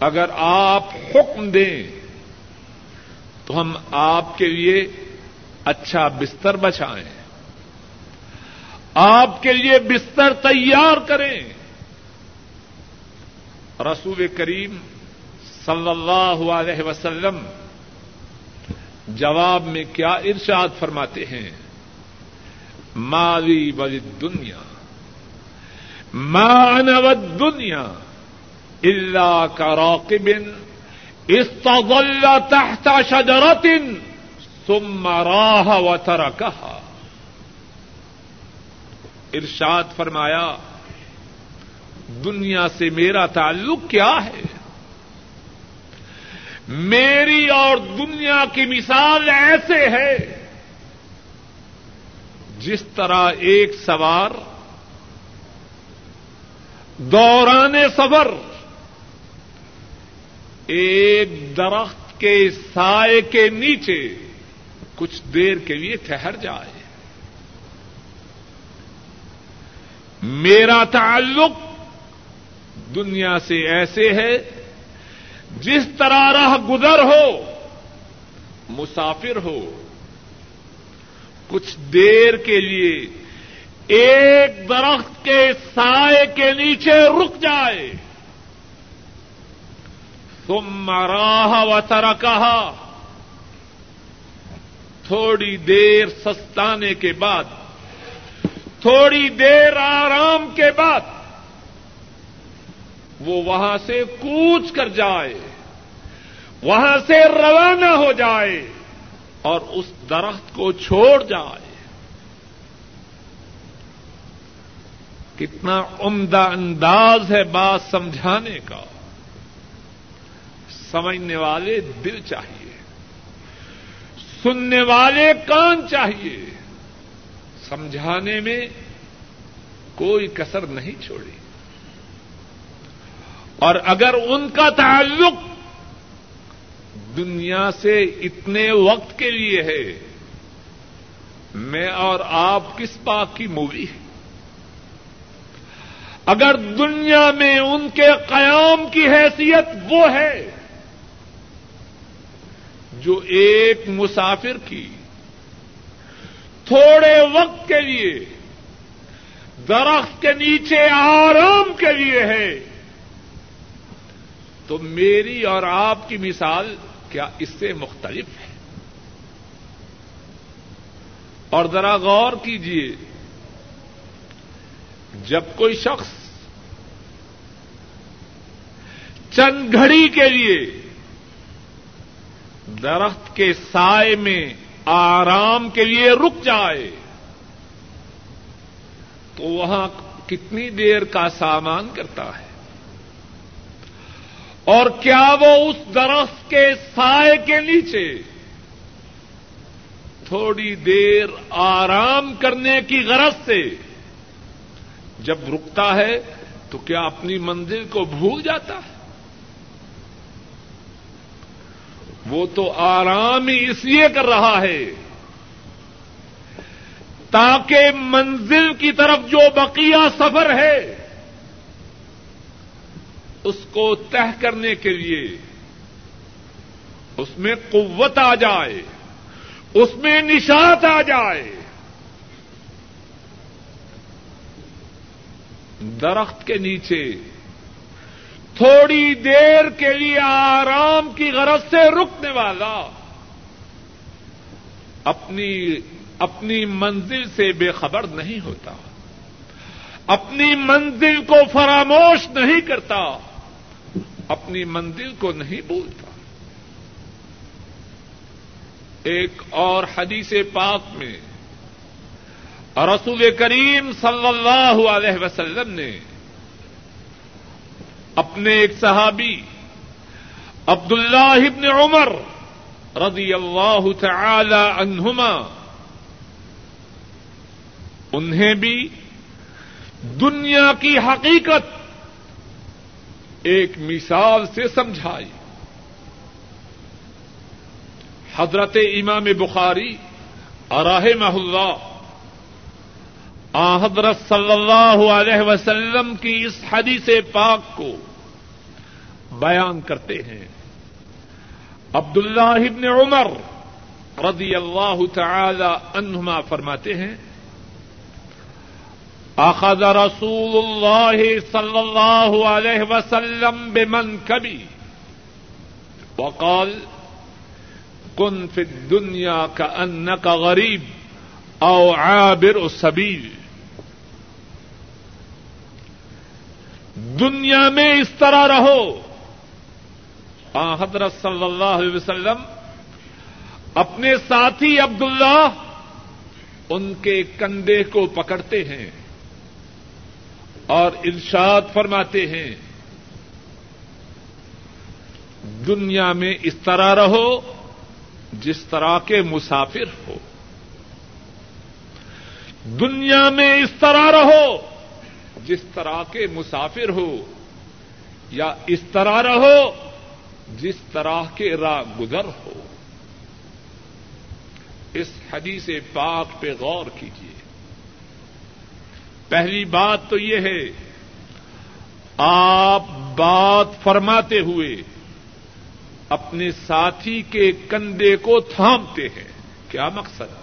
اگر آپ حکم دیں تو ہم آپ کے لیے اچھا بستر بچائیں آپ کے لیے بستر تیار کریں۔ رسول کریم صلی اللہ علیہ وسلم جواب میں کیا ارشاد فرماتے ہیں؟ مالی بل دنیا مان دنیا اللہ کا روقبن استغل تحت شجرت ثم راہ و ترکہ ارشاد فرمایا، دنیا سے میرا تعلق کیا ہے؟ میری اور دنیا کی مثال ایسے ہے۔ جس طرح ایک سوار دوران سفر ایک درخت کے سائے کے نیچے کچھ دیر کے لیے ٹھہر جائے۔ میرا تعلق دنیا سے ایسے ہے جس طرح راہ گزر ہو، مسافر ہو کچھ دیر کے لیے ایک درخت کے سائے کے نیچے رک جائے۔ تم راہ و ترا کہا تھوڑی دیر سستانے کے بعد۔ تھوڑی دیر آرام کے بعد۔ وہ وہاں سے کوچ کر جائے۔ وہاں سے روانہ ہو جائے۔ اور اس درخت کو چھوڑ جائے۔ کتنا عمدہ انداز ہے بات سمجھانے کا۔ سمجھنے والے دل چاہیے۔ سننے والے کان چاہیے۔ سمجھانے میں کوئی کسر نہیں چھوڑی۔ اور اگر ان کا تعلق دنیا سے اتنے وقت کے لیے ہے۔ میں اور آپ کس بات کی مووی ہے؟ اگر دنیا میں ان کے قیام کی حیثیت وہ ہے جو ایک مسافر کی تھوڑے وقت کے لیے، درخت کے نیچے، آرام کے لیے ہے، تو میری اور آپ کی مثال کیا اس سے مختلف ہے؟ اور ذرا غور کیجیے جب کوئی شخص چند گھڑی کے لیے درخت کے سائے میں آرام کے لیے رک جائے، تو وہاں کتنی دیر کا سامان کرتا ہے؟ اور کیا وہ اس درخت کے سائے کے نیچے تھوڑی دیر آرام کرنے کی غرض سے جب رکتا ہے تو کیا اپنی منزل کو بھول جاتا ہے؟ وہ تو آرام ہی اس لیے کر رہا ہے تاکہ منزل کی طرف جو بقیہ سفر ہے اس کو طے کرنے کے لیے اس میں قوت آ جائے، اس میں نشات آ جائے۔ درخت کے نیچے، تھوڑی دیر کے لیے آرام کی غرض سے رکنے والا، اپنی اپنی منزل سے بے خبر نہیں ہوتا، اپنی منزل کو فراموش نہیں کرتا۔ اپنی منزل کو نہیں بولتا ایک اور حدیث پاک میں رسول کریم صلی اللہ علیہ وسلم نے اپنے ایک صحابی عبد اللہ ابن عمر رضی اللہ تعالی عنہما انہیں بھی دنیا کی حقیقت ایک مثال سے سمجھائی۔ حضرت امام بخاری اراہ اللہ حضرت صلی اللہ علیہ وسلم کی اس حدیث پاک کو بیان کرتے ہیں۔ عبد اللہ ابن عمر رضی اللہ تعالی عنہما فرماتے ہیں اخذ رسول اللہ صلی اللہ علیہ وسلم بمن کبھی وقال کن فی الدنیا کا ان کا غریب او عابر سبیل دنیا میں اس طرح رہو. حضرت صلی اللہ علیہ وسلم، اپنے ساتھی عبداللہ ان کے کندھے کو پکڑتے ہیں۔ اور ارشاد فرماتے ہیں، دنیا میں اس طرح رہو جس طرح کے مسافر ہو۔ دنیا میں اس طرح رہو جس طرح کے مسافر ہو، یا اس طرح رہو جس طرح کے راہ گزر ہو۔ اس حدیث پاک پہ غور کیجیے۔ پہلی بات تو یہ ہے، آپ بات فرماتے ہوئے اپنے ساتھی کے کندھے کو تھامتے ہیں۔ کیا مقصد؟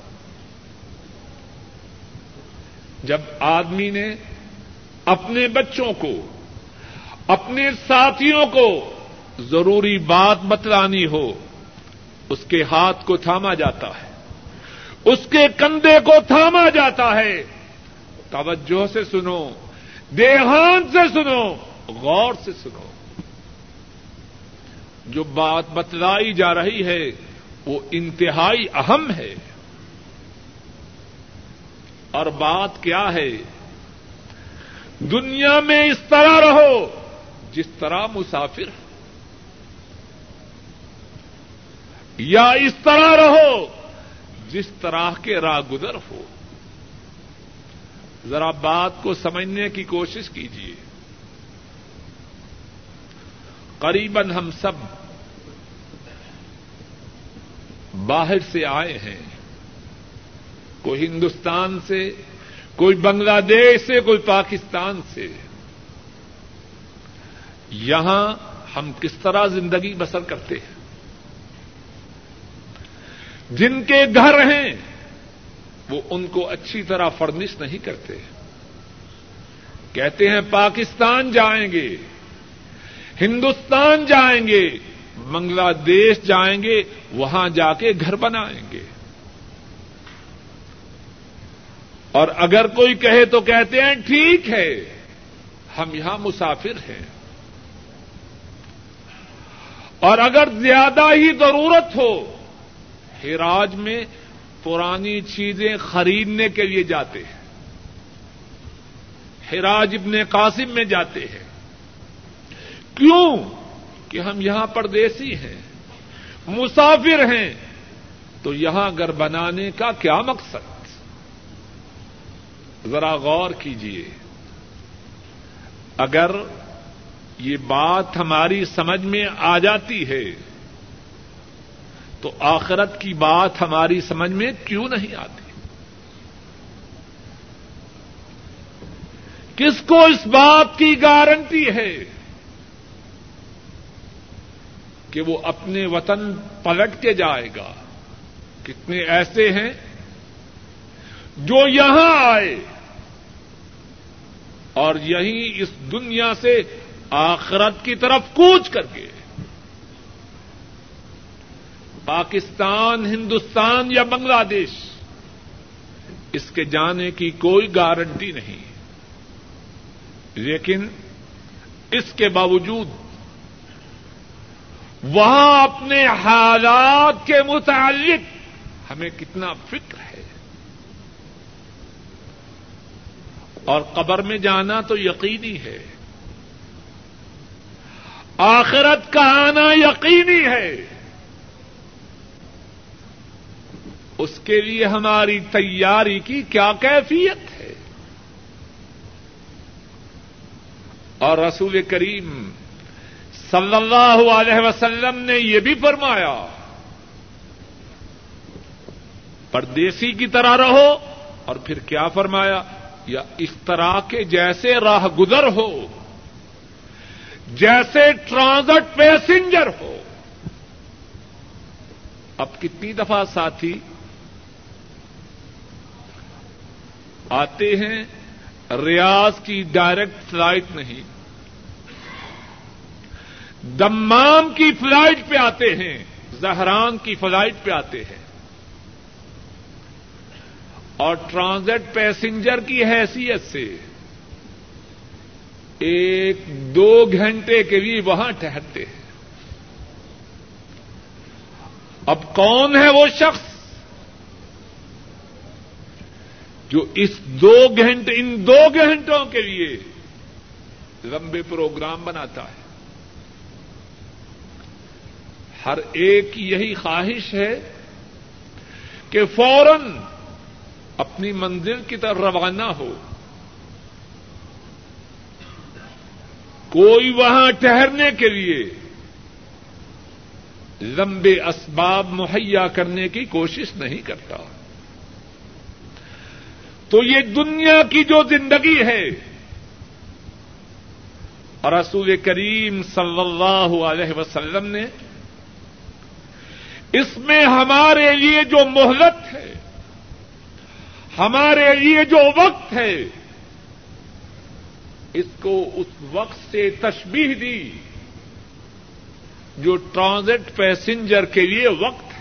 جب آدمی نے اپنے بچوں کو، اپنے ساتھیوں کو ضروری بات بتلانی ہو، اس کے ہاتھ کو تھاما جاتا ہے، اس کے کندھے کو تھاما جاتا ہے۔ توجہ سے سنو دیہان سے سنو، غور سے سنو۔ جو بات بتلائی جا رہی ہے، وہ انتہائی اہم ہے۔ اور بات کیا ہے؟ دنیا میں اس طرح رہو جس طرح مسافر۔ یا اس طرح رہو جس طرح کے راہ گزر ہو۔ ذرا بات کو سمجھنے کی کوشش کیجیے قریباً ہم سب باہر سے آئے ہیں۔ کوئی ہندوستان سے، کوئی بنگلہ دیش سے، کوئی پاکستان سے۔ یہاں ہم کس طرح زندگی بسر کرتے ہیں؟ جن کے گھر ہیں وہ ان کو اچھی طرح فرنش نہیں کرتے۔ کہتے ہیں پاکستان جائیں گے، ہندوستان جائیں گے، بنگلہ دیش جائیں گے، وہاں جا کے گھر بنائیں گے۔ اور اگر کوئی کہے تو کہتے ہیں ٹھیک ہے، ہم یہاں مسافر ہیں۔ اور اگر زیادہ ہی ضرورت ہو ہراج میں پرانی چیزیں خریدنے کے لیے جاتے ہیں۔ ہراج ابن قاسم میں جاتے ہیں۔ کیوں کہ ہم یہاں پردیسی ہیں، مسافر ہیں، تو یہاں گھر بنانے کا کیا مقصد؟ ذرا غور کیجیے اگر یہ بات ہماری سمجھ میں آ جاتی ہے تو آخرت کی بات ہماری سمجھ میں کیوں نہیں آتی؟ کس کو اس بات کی گارنٹی ہے کہ وہ اپنے وطن پلٹ کے جائے گا؟ کتنے ایسے ہیں جو یہاں آئے اور یہی اس دنیا سے آخرت کی طرف کوچ کر کے پاکستان، ہندوستان یا بنگلہ دیش، اس کے جانے کی کوئی گارنٹی نہیں۔ لیکن اس کے باوجود وہاں اپنے حالات کے متعلق ہمیں کتنا فکر ہے۔ اور قبر میں جانا تو یقینی ہے۔ آخرت کا آنا یقینی ہے۔ اس کے لیے ہماری تیاری کی کیا کیفیت ہے؟ اور رسول کریم صلی اللہ علیہ وسلم نے یہ بھی فرمایا، پردیسی کی طرح رہو، اور پھر کیا فرمایا؟ یا اس طرح کے جیسے راہ گزر ہو، جیسے ٹرانزٹ پیسنجر ہو۔ اب کتنی دفعہ ساتھی آتے ہیں، ریاض کی ڈائریکٹ فلائٹ نہیں۔ دمام کی فلائٹ پہ آتے ہیں، زہران کی فلائٹ پہ آتے ہیں۔ اور ٹرانزٹ پیسنجر کی حیثیت سے ایک دو گھنٹے کے لیے وہاں ٹہرتے ہیں۔ اب کون ہے وہ شخص جو اس دو گھنٹے ان دو گھنٹوں کے لیے لمبے پروگرام بناتا ہے۔ ہر ایک کی یہی خواہش ہے کہ فوراً اپنی منزل کی طرف روانہ ہو۔ کوئی وہاں ٹہرنے کے لیے لمبے اسباب مہیا کرنے کی کوشش نہیں کرتا۔ تو یہ دنیا کی جو زندگی ہے۔ اور رسول کریم صلی اللہ علیہ وسلم نے اس میں ہمارے لیے جو مہلت ہے، ہمارے لیے جو وقت ہے، اس کو اس وقت سے تشبیح دی جو ٹرانزٹ پیسنجر کے لیے وقت ہے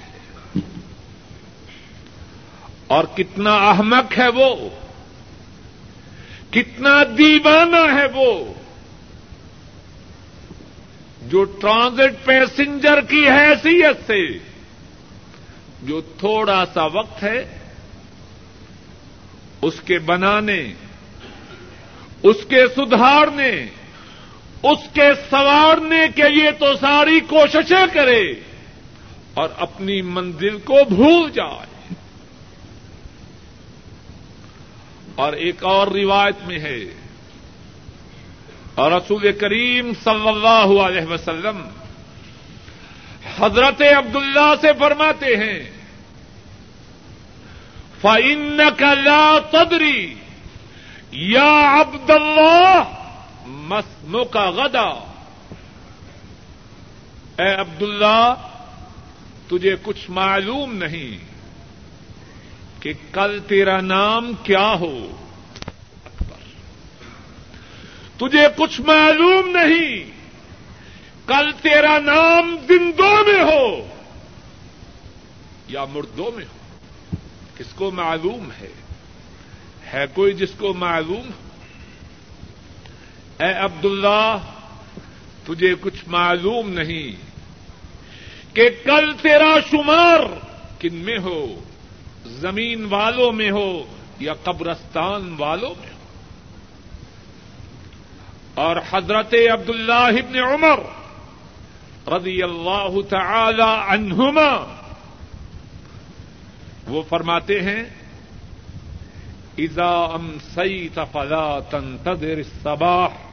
اور کتنا احمق ہے وہ کتنا دیوانہ ہے وہ جو ٹرانزٹ پیسنجر کی حیثیت سے جو تھوڑا سا وقت ہے اس کے بنانے، اس کے سدھارنے، اس کے سوارنے کے لیے تو ساری کوششیں کرے اور اپنی منزل کو بھول جائے۔ اور ایک اور روایت میں ہے۔ اور رسول کریم صلی اللہ علیہ وسلم حضرت عبداللہ سے فرماتے ہیں فعن کا تدری یا عبد اللہ مسنو کا غدا۔ اے عبد اللہ تجھے کچھ معلوم نہیں۔ کہ کل تیرا نام کیا ہو؟ تجھے کچھ معلوم نہیں۔ کل تیرا نام زندوں میں ہو یا مردوں میں ہو؟ کس کو معلوم ہے؟ ہے کوئی جس کو معلوم اے عبد اللہ تجھے کچھ معلوم نہیں کہ کل تیرا شمار کن میں ہو؟ زمین والوں میں ہو یا قبرستان والوں میں ہو۔ اور حضرت عبد اللہ ابن عمر رضی اللہ تعالی عنہما، وہ فرماتے ہیں، اذا امسيت فلا تنتظر الصباح